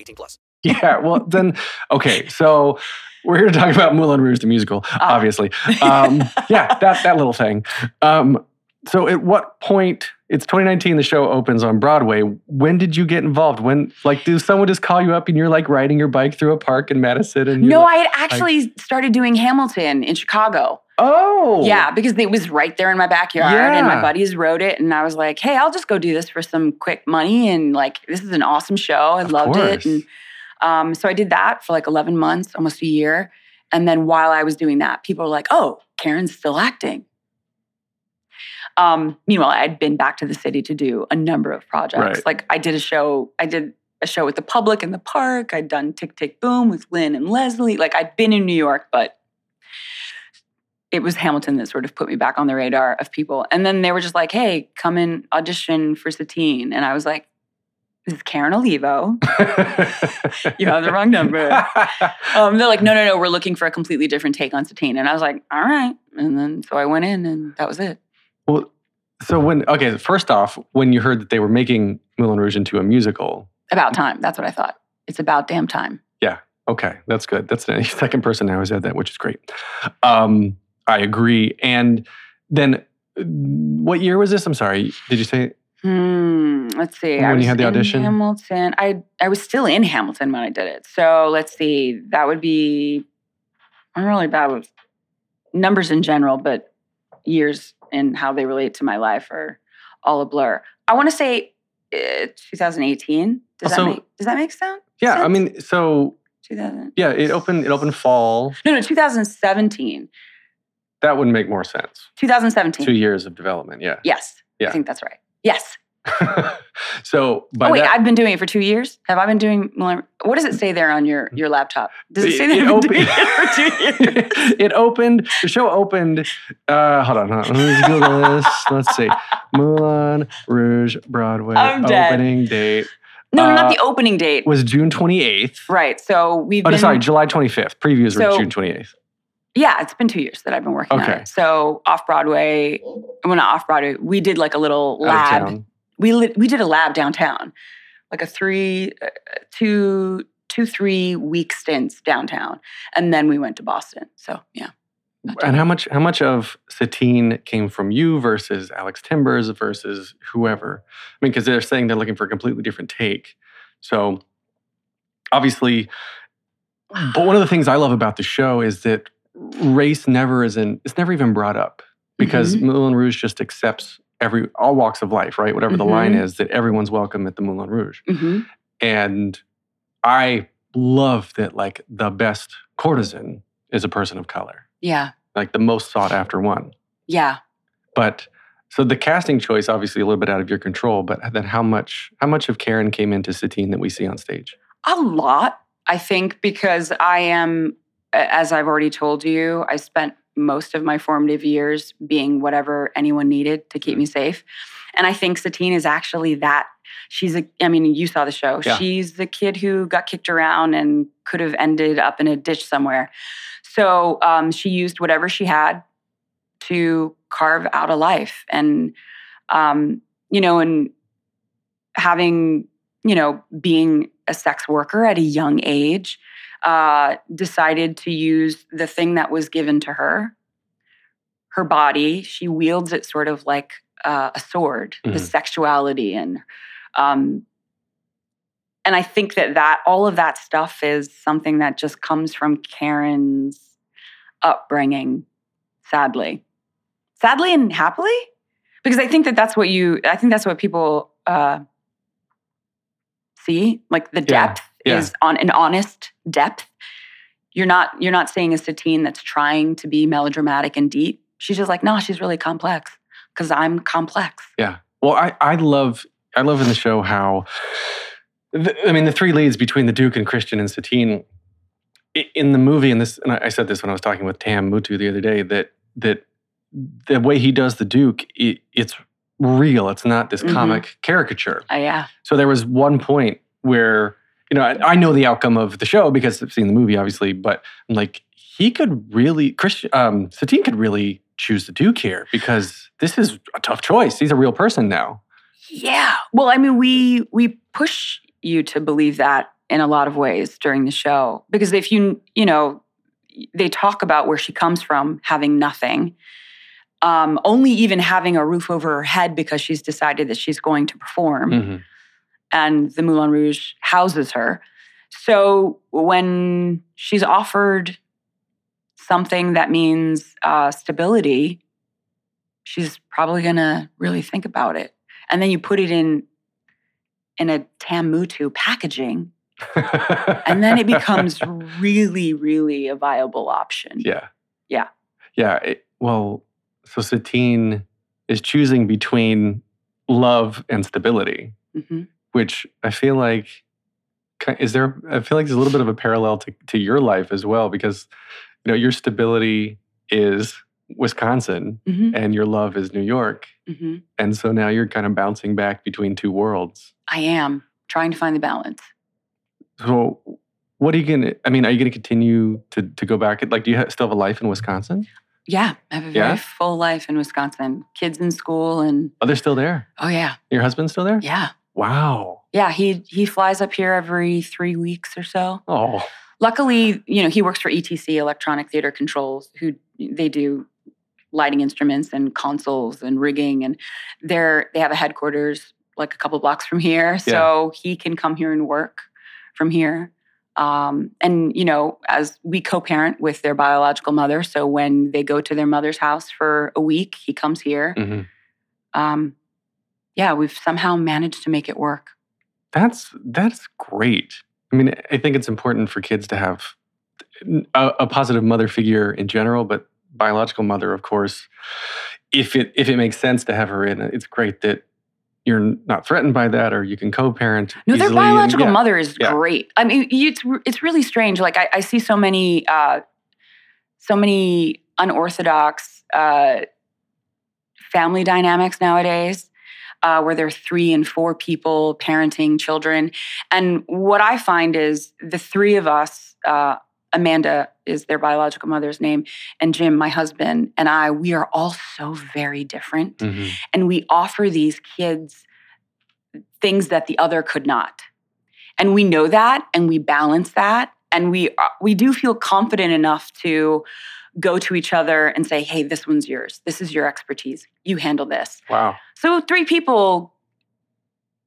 Speaker 7: 18 plus.
Speaker 1: Yeah, well then, okay. So we're here to talk about Moulin Rouge the musical,
Speaker 5: Ah.
Speaker 1: obviously. Um, yeah, that that little thing. Um, so at what point? It's 2019. The show opens on Broadway. When did you get involved? When, like, did someone just call you up and you're like riding your bike through a park in Madison? And
Speaker 5: No,
Speaker 1: like,
Speaker 5: I had actually started doing Hamilton in Chicago.
Speaker 1: Oh,
Speaker 5: Yeah, because it was right there in my backyard and my buddies wrote it. And I was like, hey, I'll just go do this for some quick money. And like, this is an awesome show. I
Speaker 1: Of
Speaker 5: loved
Speaker 1: course.
Speaker 5: it. And um, so I did that for like 11 months, almost a year. And then while I was doing that, people were like, oh, Karen's still acting. Um, meanwhile, I'd been back to the city to do a number of projects.
Speaker 1: Right.
Speaker 5: Like I did a show, I did a show with the public in the park. I'd done Tick Tick Boom with Lin and Leslie. Like I'd been in New York, but it was Hamilton that sort of put me back on the radar of people. And then they were just like, hey, come and audition for Satine. And I was like, this is Karen Olivo. You have the wrong number. Um, they're like, no, no, no, we're looking for a completely different take on Satine. And I was like, all right. And then so I went in and that was it.
Speaker 1: well, so when okay, first off, when you heard that they were making Moulin Rouge into a musical,
Speaker 5: About time. That's what I thought. It's about damn time. Yeah.
Speaker 1: Okay, that's good. That's the second person now who said that, which is great. Um, I agree. And then, what year was this? I'm sorry. Did you say
Speaker 5: Hmm. Let's see. I
Speaker 1: When you had the audition?
Speaker 5: Hamilton. I I was still in Hamilton when I did it. So let's see. That would be. I'm really bad with numbers in general, but years and how they relate to my life are all a blur. I want to say uh, 2018. Does
Speaker 1: Also-
Speaker 5: that make Does that make sense?
Speaker 1: Yeah, I mean, so
Speaker 5: 2000.
Speaker 1: yeah, it opened. It opened fall.
Speaker 5: No, no, 2017.
Speaker 1: That would make more sense.
Speaker 5: 2017.
Speaker 1: Two years of development. Yeah.
Speaker 5: Yes.
Speaker 1: Yeah.
Speaker 5: I think that's right. Yes.
Speaker 1: so, by
Speaker 5: oh wait,
Speaker 1: that,
Speaker 5: I've been doing it for two years. Have I been doing? What does it say there on your your laptop? Does it say that
Speaker 1: It- opened-
Speaker 5: doing it for two years?
Speaker 1: it opened. The show opened. Uh, hold on, hold on. Let me Google this. Let's see. Moulin Rouge Broadway
Speaker 5: I'm dead.
Speaker 1: opening date
Speaker 5: No, no,
Speaker 1: Uh,
Speaker 5: not the opening date.
Speaker 1: was June 28th.
Speaker 5: Right. So we've
Speaker 1: Oh,
Speaker 5: been.
Speaker 1: sorry, July 25th. Previews were June 28th.
Speaker 5: Yeah, it's been two years that I've been working on
Speaker 1: Okay.
Speaker 5: it. So off Broadway, well, not off Broadway. We did like a little lab. We lit, we did a lab downtown, like a three, uh, two, two, three week stints downtown, and then we went to Boston. So yeah.
Speaker 1: And how much how much of Satine came from you versus Alex Timbers versus whoever? I mean, because they're saying they're looking for a completely different take. So obviously, but one of the things I love about the show is that race never is in it's never even brought up because Moulin Rouge just accepts every all walks of life, right? Whatever the line
Speaker 5: Mhm.
Speaker 1: is, that everyone's welcome at the Moulin Rouge.
Speaker 5: hmm
Speaker 1: And I love that like the best courtesan is a person of color,
Speaker 5: Yeah.
Speaker 1: like the most sought after one.
Speaker 5: Yeah.
Speaker 1: But so the casting choice, obviously a little bit out of your control, but then how much how much of Karen came into Satine that we see on stage?
Speaker 5: A lot, I think, because I am, as I've already told you, I spent most of my formative years being whatever anyone needed to keep me safe. And I think Satine is actually that. She's a, I mean, you saw the show.
Speaker 1: Yeah.
Speaker 5: She's the kid who got kicked around and could have ended up in a ditch somewhere. So um, she used whatever she had to carve out a life. And, um, you know, and having, you know, being a sex worker at a young age, uh, decided to use the thing that was given to her, her body. She wields it sort of like uh, a sword, the
Speaker 1: Mhm.
Speaker 5: sexuality and um, and I think that that all of that stuff is something that just comes from Karen's upbringing, sadly, sadly and happily, because I think that that's what you. I think that's what people uh, see, like the depth
Speaker 1: yeah.
Speaker 5: is on an honest depth. You're not you're not seeing a Satine that's trying to be melodramatic and deep. She's just like, no, she's really complex because I'm complex.
Speaker 1: Yeah. Well, I I love I love in the show how the, I mean the three leads between the Duke and Christian and Satine in the movie and this and I said this when I was talking with Tam Mutu the other day that that the way he does the Duke it, it's real. It's not this
Speaker 5: Mhm.
Speaker 1: comic caricature.
Speaker 5: Uh, yeah.
Speaker 1: So there was one point where, you know, I, I know the outcome of the show because I've seen the movie, obviously, but I'm like, he could really, Christian, um, Satine could really choose the Duke here because this is a tough choice. He's a real person now.
Speaker 5: Yeah. Well, I mean, we we push you to believe that in a lot of ways during the show because if you you know they talk about where she comes from having nothing um, only even having a roof over her head because she's decided that she's going to perform
Speaker 1: Mhm.
Speaker 5: And the Moulin Rouge houses her. So when she's offered something that means uh, stability, she's probably gonna really think about it. And then you put it in in a Tam Mutu packaging, and then it becomes really, really a viable option.
Speaker 1: yeah.
Speaker 5: Yeah.
Speaker 1: Yeah. it- well, so Satine is choosing between love and stability,
Speaker 5: hmm
Speaker 1: which I feel like is there I feel like there's a little bit of a parallel to, to your life as well because you know your stability is Wisconsin
Speaker 5: hmm
Speaker 1: and your love is New York
Speaker 5: hmm
Speaker 1: and so now you're kind of bouncing back between two worlds.
Speaker 5: I am trying to find the balance.
Speaker 1: So what are you going to I mean are you going to continue to to go back like do you ha- still have a life in Wisconsin?
Speaker 5: Yeah, I have a very
Speaker 1: Yeah?
Speaker 5: full life in Wisconsin. Kids in school, and
Speaker 1: Oh, they're still there.
Speaker 5: oh yeah,
Speaker 1: Your husband's still there?
Speaker 5: yeah,
Speaker 1: Wow.
Speaker 5: yeah. He he flies up here every three weeks or so.
Speaker 1: Oh.
Speaker 5: Luckily, you know, he works for ETC, Electronic Theater Controls, who they do lighting instruments and consoles and rigging, and they're they have a headquarters like a couple blocks from here, so he can come here and work from here. Um, and you know, as we co-parent with their biological mother, so when they go to their mother's house for a week, he comes here.
Speaker 1: hmm
Speaker 5: Um, yeah, we've somehow managed to make it work.
Speaker 1: That's that's great. I mean, I think it's important for kids to have a, a positive mother figure in general, but biological mother, of course, if it if it makes sense to have her in, it's great that you're not threatened by that, or you can co-parent.
Speaker 5: No, their
Speaker 1: easily and-
Speaker 5: biological
Speaker 1: yeah.
Speaker 5: mother is
Speaker 1: Yeah.
Speaker 5: great. I mean, it's it's really strange. Like I, I see so many uh, so many unorthodox uh, family dynamics nowadays, uh, where there are three and four people parenting children. And what I find is the three of us. Uh, Amanda is their biological mother's name, and Jim, my husband, and I, we are all so very different
Speaker 1: Mhm.
Speaker 5: and we offer these kids things that the other could not and we know that and we balance that and we uh, we do feel confident enough to go to each other and say hey this one's yours this is your expertise you handle this
Speaker 1: Wow.
Speaker 5: so three people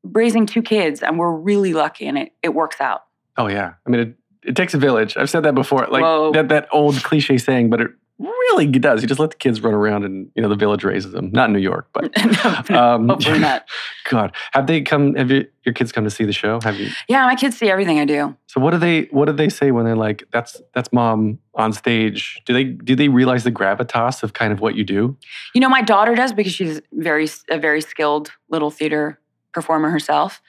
Speaker 5: raising two kids and we're really lucky and it, it works out
Speaker 1: Oh yeah. I mean, it, it takes a village. I've said that before. Like
Speaker 5: Whoa.
Speaker 1: that that old cliche saying, but it really does. You just let the kids run around, and you know the village raises them. Not in New York, but um,
Speaker 5: hopefully not
Speaker 1: God, have they come? Have you, your kids come to see the show? Have you?
Speaker 5: yeah my kids see everything i do
Speaker 1: So what do they what do they say when they're like, "That's that's mom on stage"? Do they do they realize the gravitas of kind of what you do?
Speaker 5: You know, my daughter does because she's very a very skilled little theater performer herself.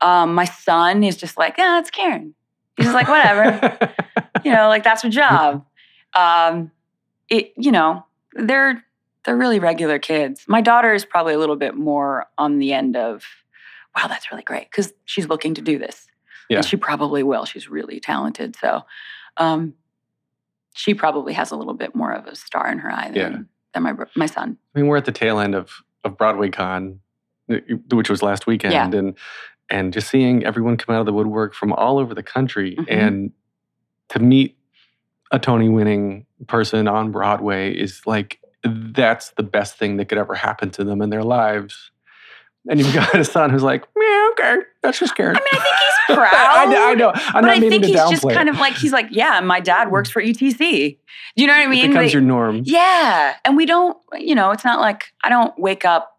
Speaker 5: Um, my son is just like, yeah, it's Karen. He's just like, whatever. you know, like that's her job. Um, it, you know, they're they're really regular kids. My daughter is probably a little bit more on the end of, wow, that's really great because she's looking to do this.
Speaker 1: Yeah.
Speaker 5: And she probably will. She's really talented. So um, she probably has a little bit more of a star in her eye than,
Speaker 1: Yeah.
Speaker 5: than my my son.
Speaker 1: I mean, we're at the tail end of of Broadway Con, which was last weekend,
Speaker 5: Yeah.
Speaker 1: and and just seeing everyone come out of the woodwork from all over the country,
Speaker 5: Mhm.
Speaker 1: and to meet a Tony winning person on Broadway is like that's the best thing that could ever happen to them in their lives. And you've got a son who's like, yeah, okay, that's just Karen.
Speaker 5: I mean, I think he's proud.
Speaker 1: I, know- I know. I'm
Speaker 5: but I think he's just
Speaker 1: it.
Speaker 5: kind of like he's like, yeah, my dad works for ETC. Do you know what I
Speaker 1: It
Speaker 5: mean?
Speaker 1: becomes
Speaker 5: Like,
Speaker 1: your norm.
Speaker 5: yeah, and we don't, you know, it's not like I don't wake up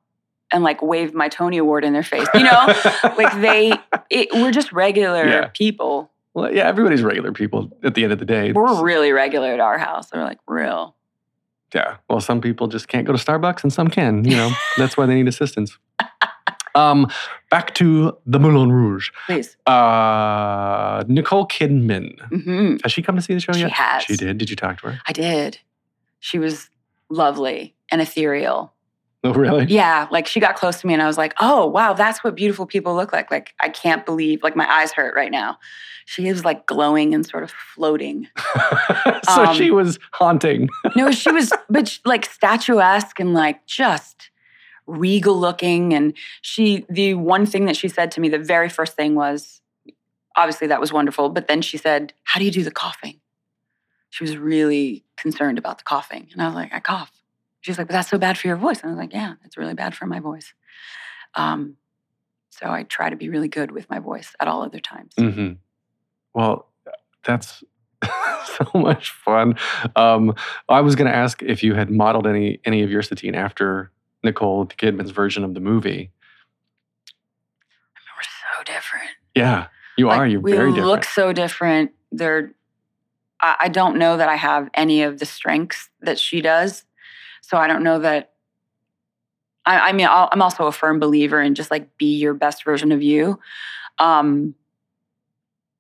Speaker 5: and like wave my Tony Award in their face. You know, like they, it, we're just regular
Speaker 1: Yeah.
Speaker 5: people.
Speaker 1: Well, yeah, everybody's regular people at the end of the day.
Speaker 5: We're really regular at our house. We're like real.
Speaker 1: Yeah. Well, some people just can't go to Starbucks and some can, you know. That's why they need assistance. Um, back to the Moulin Rouge.
Speaker 5: Please.
Speaker 1: Uh, Nicole Kidman.
Speaker 5: hmm
Speaker 1: Has she come to see the show
Speaker 5: She
Speaker 1: yet?
Speaker 5: has.
Speaker 1: She did. Did you talk to her?
Speaker 5: I did. She was lovely and ethereal.
Speaker 1: Oh, really?
Speaker 5: Yeah, like she got close to me and I was like, oh, wow, that's what beautiful people look like. Like, I can't believe, like, my eyes hurt right now. She is like glowing and sort of floating.
Speaker 1: so
Speaker 5: Um,
Speaker 1: she was haunting.
Speaker 5: No, she was, but she- like statuesque and like just regal looking. And she, the one thing that she said to me, the very first thing was, obviously that was wonderful. But then she said, how do you do the coughing? She was really concerned about the coughing. And I was like, I cough. She's like, but that's so bad for your voice. And I was like, yeah, it's really bad for my voice. Um, so I try to be really good with my voice at all other times.
Speaker 1: hmm Well, that's so much fun. Um, I was going to ask if you had modeled any any of your satine after Nicole Kidman's version of the movie.
Speaker 5: I mean, We're so different.
Speaker 1: Yeah, you
Speaker 5: Like,
Speaker 1: are. You're
Speaker 5: we
Speaker 1: very different.
Speaker 5: look so different. They're. I, I don't know that I have any of the strengths that she does, so I don't know that. I, I mean, I'll, I'm also a firm believer in just like be your best version of you. Um,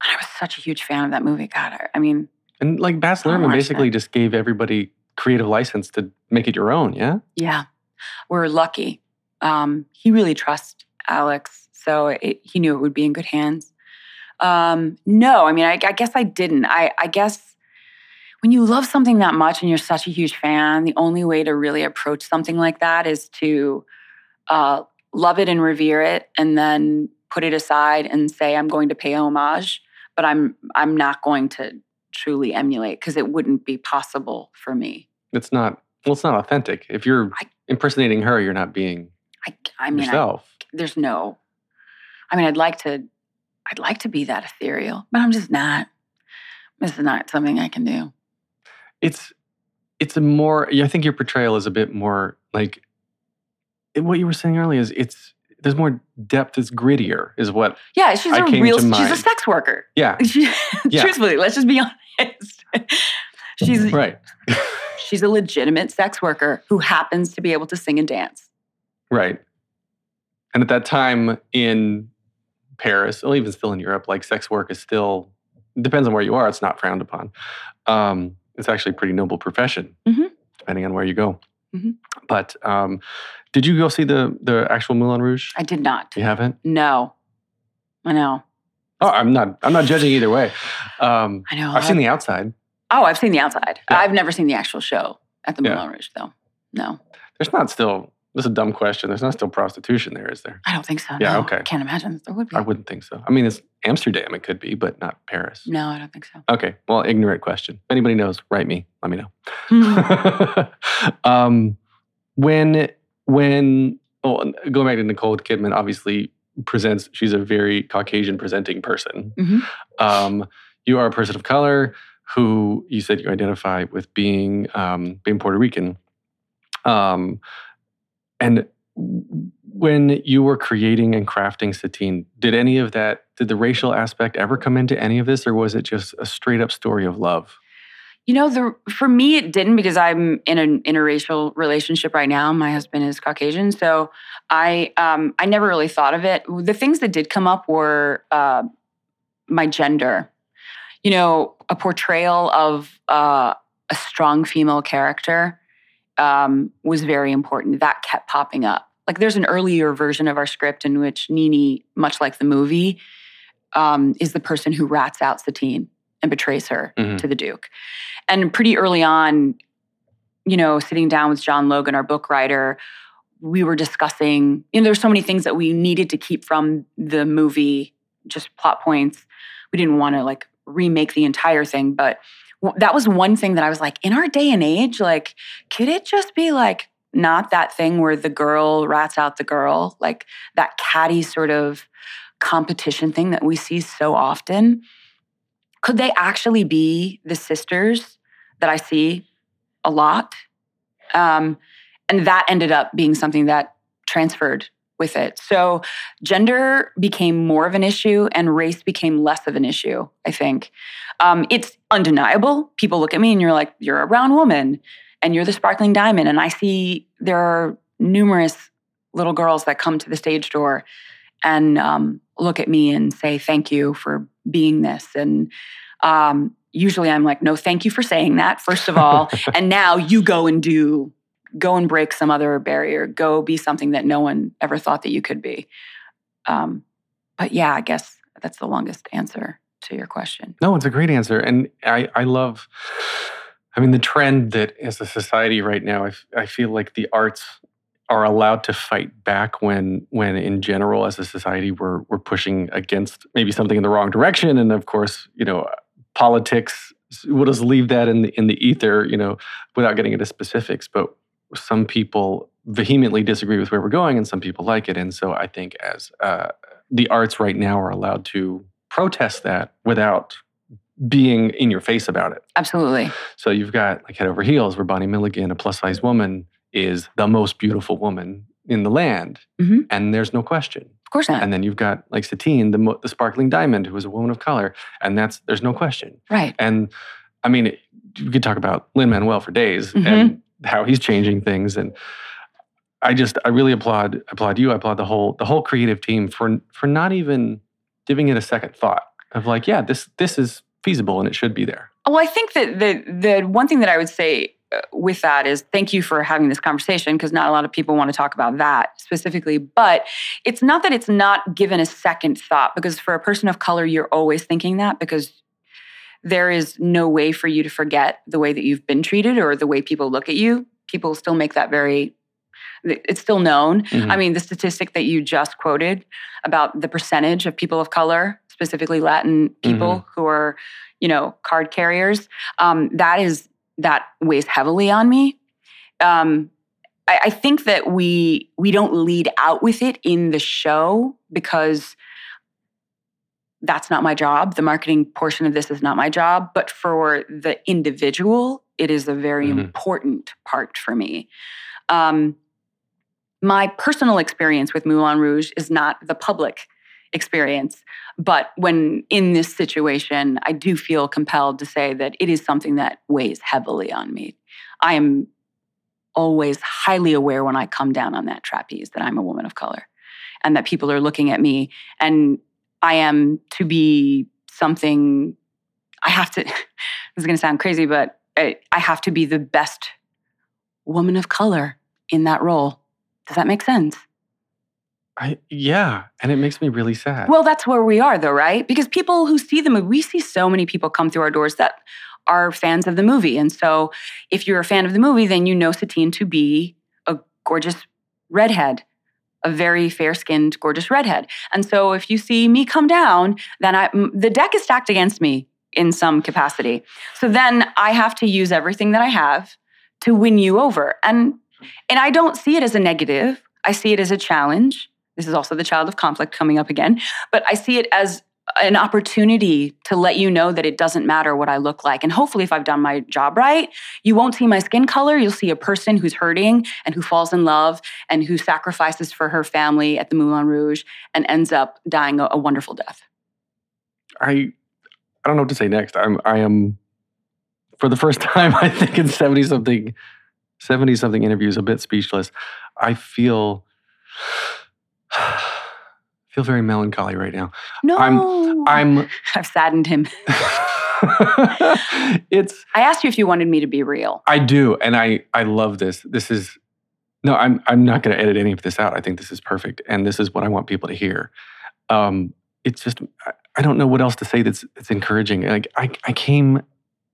Speaker 5: I was such a huge fan of that movie. God, I, I mean,
Speaker 1: and like Baz
Speaker 5: I
Speaker 1: Luhrmann basically
Speaker 5: that.
Speaker 1: just gave everybody creative license to make it your own. Yeah.
Speaker 5: yeah, we're lucky. Um, he really trusts Alex, so it, he knew it would be in good hands. Um, no, I mean, I, I guess I didn't. I, I guess when you love something that much and you're such a huge fan, the only way to really approach something like that is to uh, love it and revere it, and then put it aside and say, "I'm going to pay homage," but I'm I'm not going to truly emulate because it wouldn't be possible for me.
Speaker 1: It's not. Well, it's not authentic. If you're
Speaker 5: I-
Speaker 1: impersonating her, you're not being
Speaker 5: I, I mean, I,
Speaker 1: yourself.
Speaker 5: there's no I mean, I'd like to, I'd like to be that ethereal, but I'm just not. This is not something I can do.
Speaker 1: It's it's a more. I think your portrayal is a bit more like what you were saying earlier. Is it's there's more depth. It's grittier. Is what.
Speaker 5: Yeah, she's
Speaker 1: I
Speaker 5: a real. She's
Speaker 1: mind.
Speaker 5: a sex worker.
Speaker 1: Yeah.
Speaker 5: She,
Speaker 1: Yeah.
Speaker 5: Truthfully, let's just be honest. she's
Speaker 1: Right.
Speaker 5: she's a legitimate sex worker who happens to be able to sing and dance.
Speaker 1: Right. And at that time in Paris, or even still in Europe, like sex work is still depends on where you are. It's not frowned upon. Um, it's actually a pretty noble profession,
Speaker 5: Mhm.
Speaker 1: depending on where you go.
Speaker 5: Mhm.
Speaker 1: But um, did you go see the the actual Moulin Rouge?
Speaker 5: I did not.
Speaker 1: You haven't?
Speaker 5: No, I know.
Speaker 1: Oh, I'm not. I'm not judging either way. Um,
Speaker 5: I know.
Speaker 1: I've seen the outside.
Speaker 5: Oh, I've seen the outside.
Speaker 1: Yeah.
Speaker 5: I've never seen the actual show at the
Speaker 1: Yeah.
Speaker 5: Moulin Rouge, though. No,
Speaker 1: There's not still. This is a dumb question. There's not still prostitution there, is there?
Speaker 5: I don't think so.
Speaker 1: Yeah,
Speaker 5: no.
Speaker 1: okay.
Speaker 5: I can't imagine that there would be.
Speaker 1: I wouldn't think so. I mean, it's Amsterdam. It could be, but not Paris.
Speaker 5: No, I don't think so.
Speaker 1: Okay. Well, ignorant question. If anybody knows, write me. Let me know.
Speaker 5: Hmm.
Speaker 1: um, when when oh, going back to Nicole Kidman, obviously presents she's a very Caucasian presenting person.
Speaker 5: Mhm.
Speaker 1: Um, you are a person of color who you said you identify with being um, being Puerto Rican. Um, and when you were creating and crafting Satine, did any of that, did the racial aspect ever come into any of this, or was it just a straight up story of love?
Speaker 5: You know, the for me it didn't because I'm in an interracial relationship right now. My husband is Caucasian, so I um, I never really thought of it. The things that did come up were uh, my gender. You know, a portrayal of uh, a strong female character um, was very important. That kept popping up. Like there's an earlier version of our script in which Nini, much like the movie, um, is the person who rats out Satine and betrays her
Speaker 1: Mhm.
Speaker 5: to the Duke. And pretty early on, you know, sitting down with John Logan, our book writer, we were discussing, you know, there's so many things that we needed to keep from the movie, just plot points. We didn't want to like remake the entire thing, but that was one thing that I was like, in our day and age, like, could it just be like not that thing where the girl rats out the girl, like that catty sort of competition thing that we see so often? Could they actually be the sisters that I see a lot? Um, and that ended up being something that transferred with it. So gender became more of an issue and race became less of an issue, I think. Um, it's undeniable. People look at me and you're like, you're a brown woman and you're the sparkling diamond. And I see there are numerous little girls that come to the stage door and um, look at me and say, thank you for being this. And um, usually I'm like, no, thank you for saying that, first of all. and now you go and do, go and break some other barrier, go be something that no one ever thought that you could be. Um, but yeah, I guess that's the longest answer to your question.
Speaker 1: No, it's a great answer. And I, I love, I mean, the trend that as a society right now, I, f- I feel like the arts are allowed to fight back when, when in general, as a society, we're, we're pushing against maybe something in the wrong direction. And of course, you know, politics, we'll just leave that in the, in the ether, you know, without getting into specifics. But some people vehemently disagree with where we're going and some people like it. And so I think as uh, the arts right now are allowed to protest that without being in your face about it.
Speaker 5: Absolutely.
Speaker 1: So you've got like Head Over Heels, where Bonnie Milligan, a plus size woman, is the most beautiful woman in the land.
Speaker 5: Mhm.
Speaker 1: And there's no question.
Speaker 5: Of course not.
Speaker 1: And then you've got like Satine, the, mo- the sparkling diamond, who is a woman of color. And that's, there's no question.
Speaker 5: right.
Speaker 1: And I mean, we could talk about Lin Manuel for days
Speaker 5: Mhm.
Speaker 1: and how he's changing things. And I just, I really applaud, applaud you. I applaud the whole, the whole creative team for, for not even giving it a second thought of like, yeah, this, this is feasible and it should be there.
Speaker 5: Well, I think that the the one thing that I would say uh, with that is thank you for having this conversation because not a lot of people want to talk about that specifically. But it's not that it's not given a second thought because for a person of color, you're always thinking that because there is no way for you to forget the way that you've been treated or the way people look at you. People still make that very it's still known.
Speaker 1: Mhm.
Speaker 5: I mean, the statistic that you just quoted about the percentage of people of color, specifically Latin people who are, you know, card carriers, um, that is that weighs heavily on me. Um, I, I think that we we don't lead out with it in the show because that's not my job. The marketing portion of this is not my job. But for the individual, it is a very
Speaker 1: Mhm.
Speaker 5: important part for me. Um, my personal experience with Moulin Rouge is not the public experience. But when in this situation, I do feel compelled to say that it is something that weighs heavily on me. I am always highly aware when I come down on that trapeze that I'm a woman of color and that people are looking at me and I am to be something I have to this is going to sound crazy but I, I have to be the best woman of color in that role. Does that make sense?
Speaker 1: I, yeah, and it makes me really sad.
Speaker 5: Well, that's where we are, though, right? Because people who see the movie, we see so many people come through our doors that are fans of the movie. And so, if you're a fan of the movie, then you know Satine to be a gorgeous redhead, a very fair skinned, gorgeous redhead. And so, if you see me come down, then I, the deck is stacked against me in some capacity. So then I have to use everything that I have to win you over. And and I don't see it as a negative. I see it as a challenge. This is also the child of conflict coming up again, but I see it as an opportunity to let you know that it doesn't matter what I look like. And hopefully, if I've done my job right, you won't see my skin color. You'll see a person who's hurting and who falls in love and who sacrifices for her family at the Moulin Rouge and ends up dying a, a wonderful death.
Speaker 1: I I don't know what to say next. I'm I am for the first time I think in 70 something 70 something interviews a bit speechless. I feel feel very melancholy right now.
Speaker 5: No,
Speaker 1: I'm I'm
Speaker 5: I've saddened him.
Speaker 1: it's
Speaker 5: I asked you if you wanted me to be real.
Speaker 1: I do and I I love this. This is no, I'm I'm not going to edit any of this out. I think this is perfect and this is what I want people to hear. Um it's just I, I don't know what else to say that's that's encouraging. Like I I came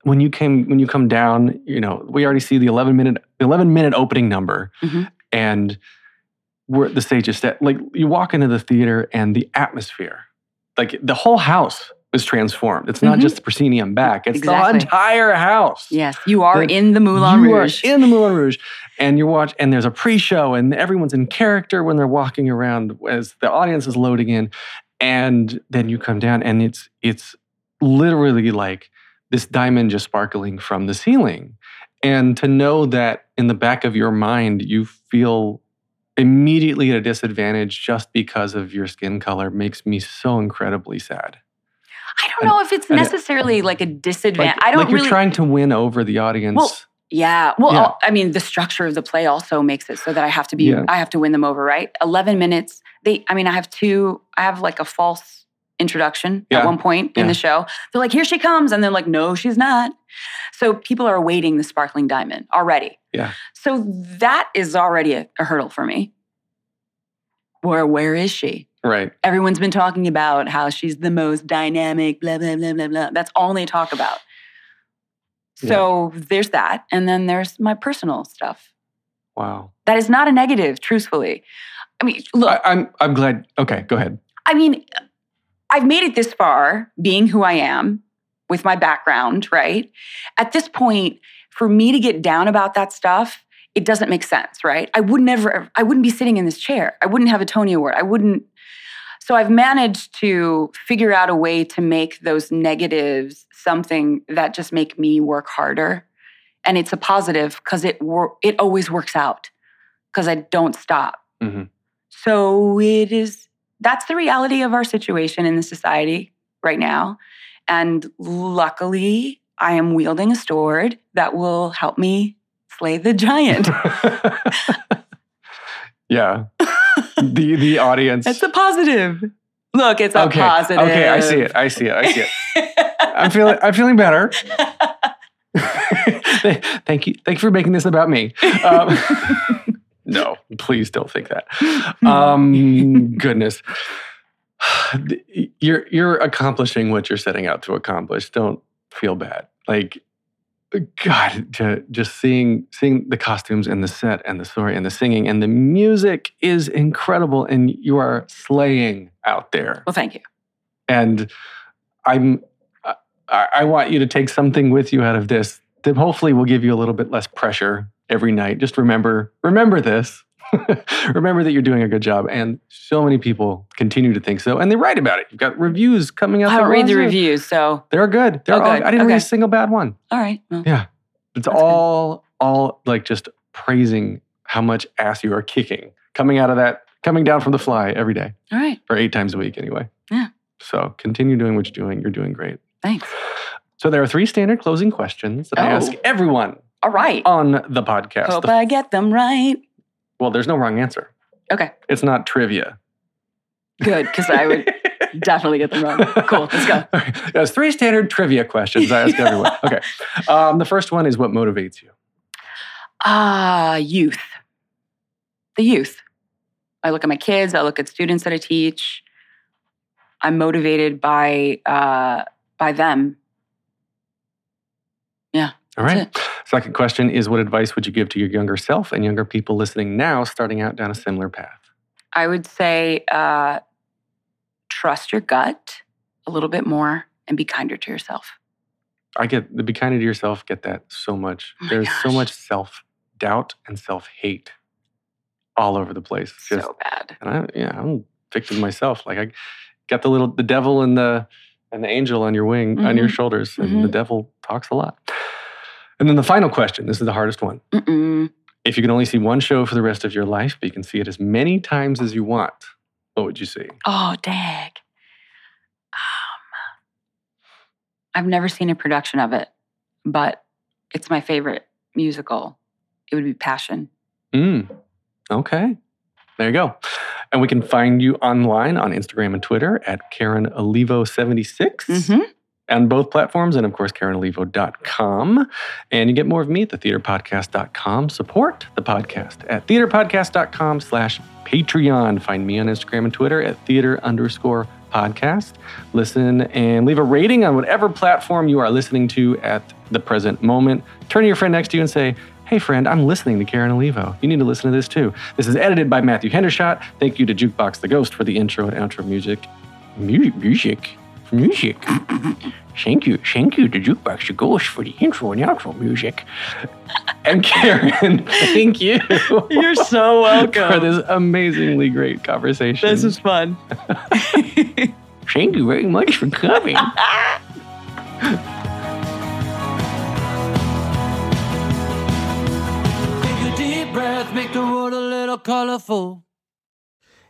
Speaker 1: when you came when you come down, you know, we already see the 11 minute 11 minute opening number
Speaker 5: Mhm.
Speaker 1: and we're the stage is set. Like you walk into the theater and the atmosphere, like the whole house is transformed. It's not
Speaker 5: Mhm.
Speaker 1: just the proscenium back; it's
Speaker 5: Exactly.
Speaker 1: the entire house.
Speaker 5: Yes, you are
Speaker 1: The-
Speaker 5: in the Moulin
Speaker 1: you
Speaker 5: Rouge.
Speaker 1: are in the Moulin Rouge, and you watch, and there's a pre-show, and everyone's in character when they're walking around as the audience is loading in, and then you come down, and it's it's literally like this diamond just sparkling from the ceiling, and to know that in the back of your mind you feel immediately at a disadvantage just because of your skin color makes me so incredibly sad.
Speaker 5: I don't know if it's
Speaker 1: and it-
Speaker 5: necessarily like a disadvantage.
Speaker 1: Like,
Speaker 5: I don't
Speaker 1: like you're
Speaker 5: really.
Speaker 1: trying to win over the audience.
Speaker 5: Well, yeah. Well,
Speaker 1: Yeah.
Speaker 5: I mean, the structure of the play also makes it so that I have to be.
Speaker 1: Yeah.
Speaker 5: I have to win them over, right? Eleven minutes. They. I mean, I have two. I have like a false introduction
Speaker 1: Yeah.
Speaker 5: at one point in the show. They're like, "Here she comes," and they're like, "No, she's not." So people are awaiting the sparkling diamond already.
Speaker 1: Yeah.
Speaker 5: So that is already a, a hurdle for me. Where where is she?
Speaker 1: right.
Speaker 5: Everyone's been talking about how she's the most dynamic, blah, blah, blah, blah, blah. That's all they talk about. So there's that. And then there's my personal stuff.
Speaker 1: Wow.
Speaker 5: That is not a negative, truthfully. I mean, look,
Speaker 1: I, I'm I'm glad. Okay, go ahead.
Speaker 5: I mean, I've made it this far being who I am with my background, right? At this point, for me to get down about that stuff, it doesn't make sense, right? I would never, I wouldn't be sitting in this chair. I wouldn't have a Tony Award. I wouldn't. So I've managed to figure out a way to make those negatives something that just make me work harder. And it's a positive because it wor- it always works out because I don't stop.
Speaker 1: Mhm.
Speaker 5: So it is that's the reality of our situation in the society right now. And luckily, I am wielding a sword that will help me slay the giant.
Speaker 1: yeah. the the audience.
Speaker 5: it's a positive. Look, it's a
Speaker 1: okay.
Speaker 5: positive.
Speaker 1: Okay, I see it. I see it. I see it. I'm feeling I'm feeling better. thank you. Thank you for making this about me. Um, no, please don't think that. Um, goodness. You're you're accomplishing what you're setting out to accomplish. Don't feel bad. Like God, to, just seeing seeing the costumes and the set and the story and the singing and the music is incredible, and you are slaying out there.
Speaker 5: well, thank you.
Speaker 1: And I'm I, I want you to take something with you out of this that hopefully will give you a little bit less pressure every night. Just remember remember this. remember that you're doing a good job. And so many people continue to think so. And they write about it. You've got reviews coming out.
Speaker 5: I read the reviews, so
Speaker 1: They're good. They're
Speaker 5: Oh,
Speaker 1: all,
Speaker 5: good.
Speaker 1: I didn't read a single bad one.
Speaker 5: all right. Well,
Speaker 1: Yeah. It's all, all like just praising how much ass you are kicking coming out of that, coming down from the fly every day
Speaker 5: all right.
Speaker 1: or eight times a week anyway.
Speaker 5: Yeah.
Speaker 1: So continue doing what you're doing. You're doing great.
Speaker 5: Thanks.
Speaker 1: So there are three standard closing questions that I
Speaker 5: Oh.
Speaker 1: ask everyone
Speaker 5: All right.
Speaker 1: on the podcast.
Speaker 5: Hope
Speaker 1: The-
Speaker 5: I get them right.
Speaker 1: well, there's no wrong answer.
Speaker 5: Okay.
Speaker 1: It's not trivia.
Speaker 5: Good, because I would definitely get them wrong. Cool. Let's go.
Speaker 1: All right. There's three standard trivia questions I ask everyone. Okay. Um, the first one is what motivates you?
Speaker 5: Ah, youth. The youth. I look at my kids. I look at students that I teach. I'm motivated by uh, by them.
Speaker 1: All
Speaker 5: That's
Speaker 1: right. Second question is what advice would you give to your younger self and younger people listening now starting out down a similar path?
Speaker 5: I would say uh, trust your gut a little bit more and be kinder to yourself.
Speaker 1: I get the be kinder to yourself, get that so much.
Speaker 5: Oh
Speaker 1: There's so much self doubt and self hate all over the place. Just,
Speaker 5: so bad.
Speaker 1: and I, yeah, I'm victim myself. Like I got the little, the devil and the, and the angel on your wing, on your
Speaker 5: Mhm.
Speaker 1: shoulders, and the
Speaker 5: Mhm.
Speaker 1: devil talks a lot. And then the final question this is the hardest one.
Speaker 5: Mm-mm.
Speaker 1: If you can only see one show for the rest of your life, but you can see it as many times as you want, what would you see?
Speaker 5: Oh, dag. Um, I've never seen a production of it, but it's my favorite musical. It would be Passion.
Speaker 1: Mm. Okay. There you go. And we can find you online on Instagram and Twitter at Karen Olivo76
Speaker 5: Mm-hmm.
Speaker 1: On both platforms, and of course, KarenOlivo.com. And you get more of me at thetheaterpodcast.com. Support the podcast at theaterpodcast.com slash Patreon. Find me on Instagram and Twitter at theater underscore podcast. Listen and leave a rating on whatever platform you are listening to at the present moment. Turn to your friend next to you and say, Hey, friend, I'm listening to Karen Olivo. You need to listen to this too. This is edited by Matthew Hendershot. Thank you to Jukebox the Ghost for the intro and outro. Music, music, music. Thank you, thank you to Jukebox the Ghost for the intro and outro music. And Karen, thank you.
Speaker 5: You're so welcome.
Speaker 1: For this amazingly great conversation.
Speaker 5: This is fun.
Speaker 1: Thank you very much for coming.
Speaker 8: Take a deep breath, make the world a little colorful.